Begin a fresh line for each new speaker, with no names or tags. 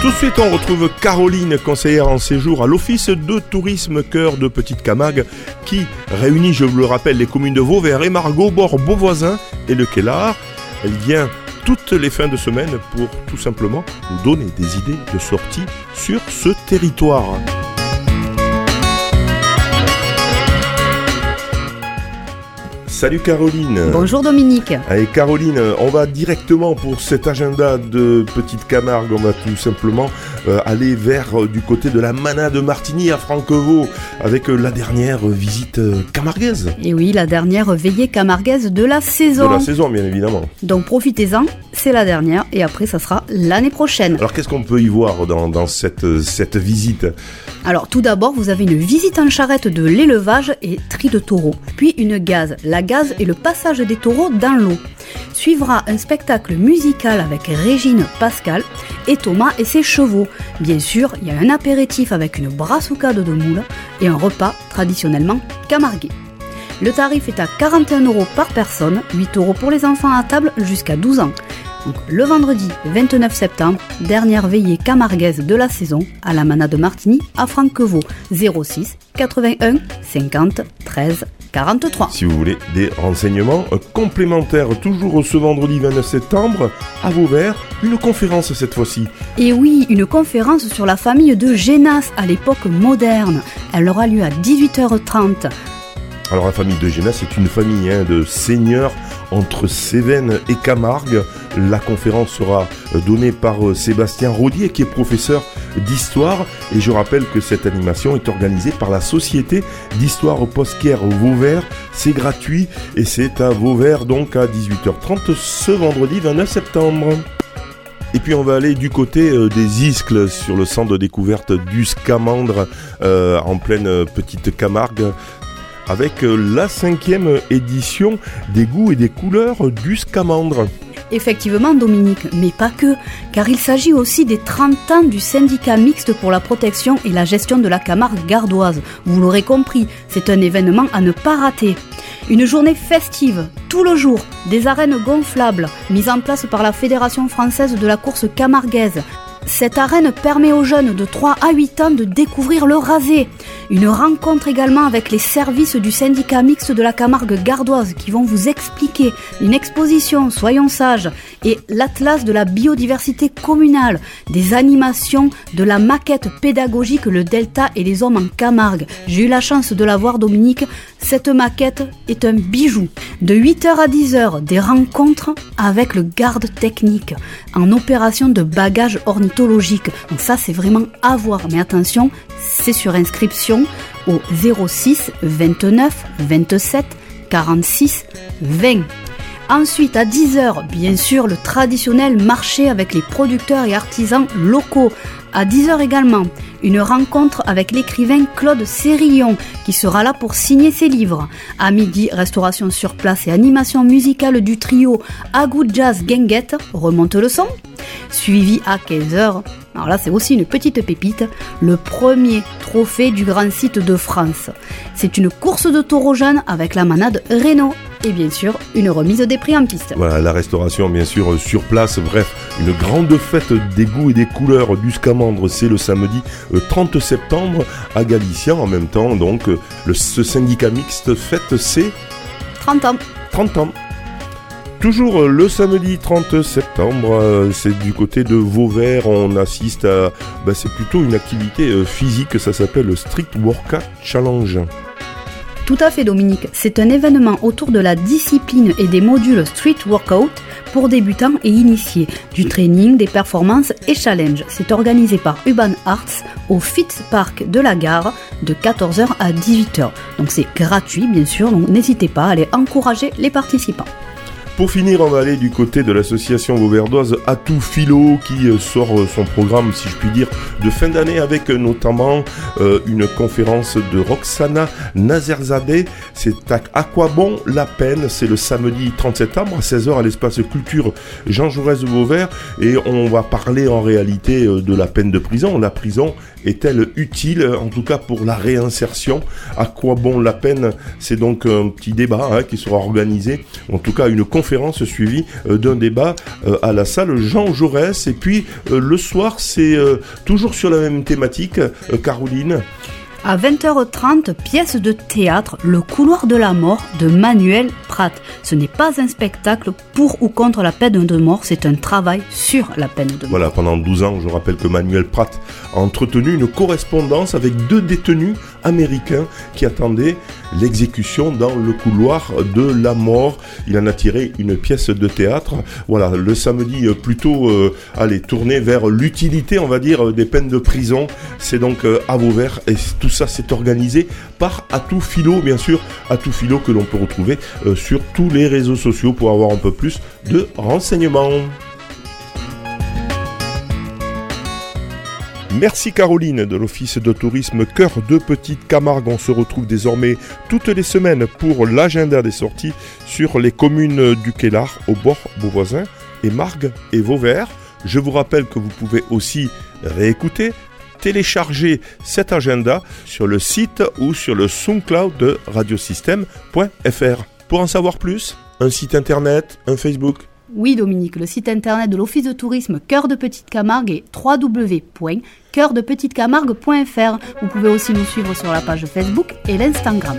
Tout de suite, on retrouve Caroline, conseillère en séjour à l'Office de tourisme Cœur de Petite Camargue, qui réunit, je vous le rappelle, les communes de Vauvert et Margot, Bord, Beauvoisin et le Kellar. Elle vient toutes les fins de semaine pour tout simplement nous donner des idées de sortie sur ce territoire. Salut Caroline.
Bonjour Dominique.
Allez Caroline, on va directement pour cet agenda de Petite Camargue, on va tout simplement euh, aller vers euh, du côté de la Mana de Martigny à Franquevaux avec euh, la dernière visite camarguaise.
Et oui, la dernière veillée camarguaise de la saison.
De la saison bien évidemment.
Donc profitez-en, c'est la dernière et après ça sera l'année prochaine.
Alors qu'est-ce qu'on peut y voir dans, dans cette, cette visite?
Alors tout d'abord, vous avez une visite en charrette de l'élevage et tri de taureaux, puis une gaz, la et le passage des taureaux dans l'eau. Suivra un spectacle musical avec Régine Pascal et Thomas et ses chevaux. Bien sûr, il y a un apéritif avec une brassoucade de moule et un repas traditionnellement camarguais. Le tarif est à 41 euros par personne, 8 euros pour les enfants à table jusqu'à 12 ans. Le vendredi 29 septembre, dernière veillée camarguaise de la saison à la Mana de Martigny à Franquevaux 06 81 50 13 43.
Si vous voulez des renseignements complémentaires, toujours ce vendredi 29 septembre, à Vauvert, une conférence cette fois-ci.
Et oui, une conférence sur la famille de Génas à l'époque moderne. Elle aura lieu à 18h30.
Alors la famille de Génas, c'est une famille hein, de seigneurs entre Cévennes et Camargue. La conférence sera donnée par Sébastien Rodier qui est professeur d'histoire et je rappelle que cette animation est organisée par la Société d'histoire Posquière Vauvert. C'est gratuit et c'est à Vauvert donc à 18h30 ce vendredi 29 septembre. Et puis on va aller du côté euh, des Iscles sur le centre de découverte du Scamandre euh, en pleine euh, petite Camargue avec euh, la cinquième édition des goûts et des couleurs du Scamandre.
Effectivement, Dominique, mais pas que, car il s'agit aussi des 30 ans du syndicat mixte pour la protection et la gestion de la Camargue gardoise. Vous l'aurez compris, c'est un événement à ne pas rater. Une journée festive, tout le jour, des arènes gonflables, mises en place par la Fédération française de la course camarguaise. Cette arène permet aux jeunes de 3 à 8 ans de découvrir le rasé. Une rencontre également avec les services du syndicat mixte de la Camargue gardoise qui vont vous expliquer une exposition, soyons sages, et l'atlas de la biodiversité communale, des animations, de la maquette pédagogique Le Delta et les hommes en Camargue. J'ai eu la chance de la voir, Dominique. Cette maquette est un bijou. De 8h à 10h, des rencontres avec le garde technique en opération de bagage ornithologique. Donc ça, c'est vraiment à voir. Mais attention, c'est sur inscription au 06 29 27 46 20. Ensuite, à 10h, bien sûr, le traditionnel marché avec les producteurs et artisans locaux. À 10h également, une rencontre avec l'écrivain Claude Sérillon qui sera là pour signer ses livres. À midi, restauration sur place et animation musicale du trio Agou Jazz Genguette, remonte le son. Suivi à 15h, alors là c'est aussi une petite pépite, le premier trophée du grand site de France. C'est une course de taureaux avec la manade Renault et bien sûr une remise des prix en piste.
Voilà, la restauration bien sûr sur place, bref, une grande fête des goûts et des couleurs du Scamandre, c'est le samedi 30 septembre à Galicien en même temps, donc le, ce syndicat mixte fête ses
30 ans.
30 ans. Toujours le samedi 30 septembre, c'est du côté de Vauvert, on assiste à, bah, c'est plutôt une activité physique, ça s'appelle le Street Workout Challenge.
Tout à fait Dominique, c'est un événement autour de la discipline et des modules Street Workout pour débutants et initiés, du training, des performances et challenges. C'est organisé par Urban Arts au Fit Park de la gare de 14h à 18h. Donc c'est gratuit bien sûr, donc n'hésitez pas à aller encourager les participants.
Pour finir, on va aller du côté de l'association vauverdoise Atout Philo qui sort son programme, si je puis dire, de fin d'année avec notamment euh, une conférence de Roxana Nazerzadeh. C'est à, quoi bon la peine? C'est le samedi 30 septembre à 16h à l'espace culture Jean Jaurès de Vauvert. Et on va parler en réalité de la peine de prison. La prison est-elle utile, en tout cas pour la réinsertion? À quoi bon la peine? C'est donc un petit débat hein, qui sera organisé, en tout cas une conférence conférence suivie d'un débat à la salle Jean Jaurès. Et puis le soir, c'est toujours sur la même thématique, Caroline.
À 20h30, pièce de théâtre Le couloir de la mort de Manuel Pratt. Ce n'est pas un spectacle pour ou contre la peine de mort, c'est un travail sur la peine de mort.
Voilà, pendant 12 ans, je rappelle que Manuel Pratt a entretenu une correspondance avec deux détenus américain qui attendait l'exécution dans le couloir de la mort. Il en a tiré une pièce de théâtre. Voilà, le samedi euh, plutôt, euh, allez, tourné vers l'utilité, on va dire, des peines de prison. C'est donc euh, à Vauvert et tout ça c'est organisé par Atout Philo, bien sûr, Atout Philo que l'on peut retrouver sur tous les réseaux sociaux pour avoir un peu plus de renseignements. Merci Caroline de l'Office de tourisme Cœur de Petite Camargue. On se retrouve désormais toutes les semaines pour l'agenda des sorties sur les communes du Kélar, au bord Beauvoisin et Margue et Vauvert. Je vous rappelle que vous pouvez aussi réécouter, télécharger cet agenda sur le site ou sur le SoundCloud de radiosystème.fr. Pour en savoir plus, un site internet, un Facebook,
oui Dominique, le site internet de l'Office de tourisme Cœur de Petite Camargue est www.cœurdepetitecamargue.fr. Vous pouvez aussi nous suivre sur la page Facebook et l'Instagram.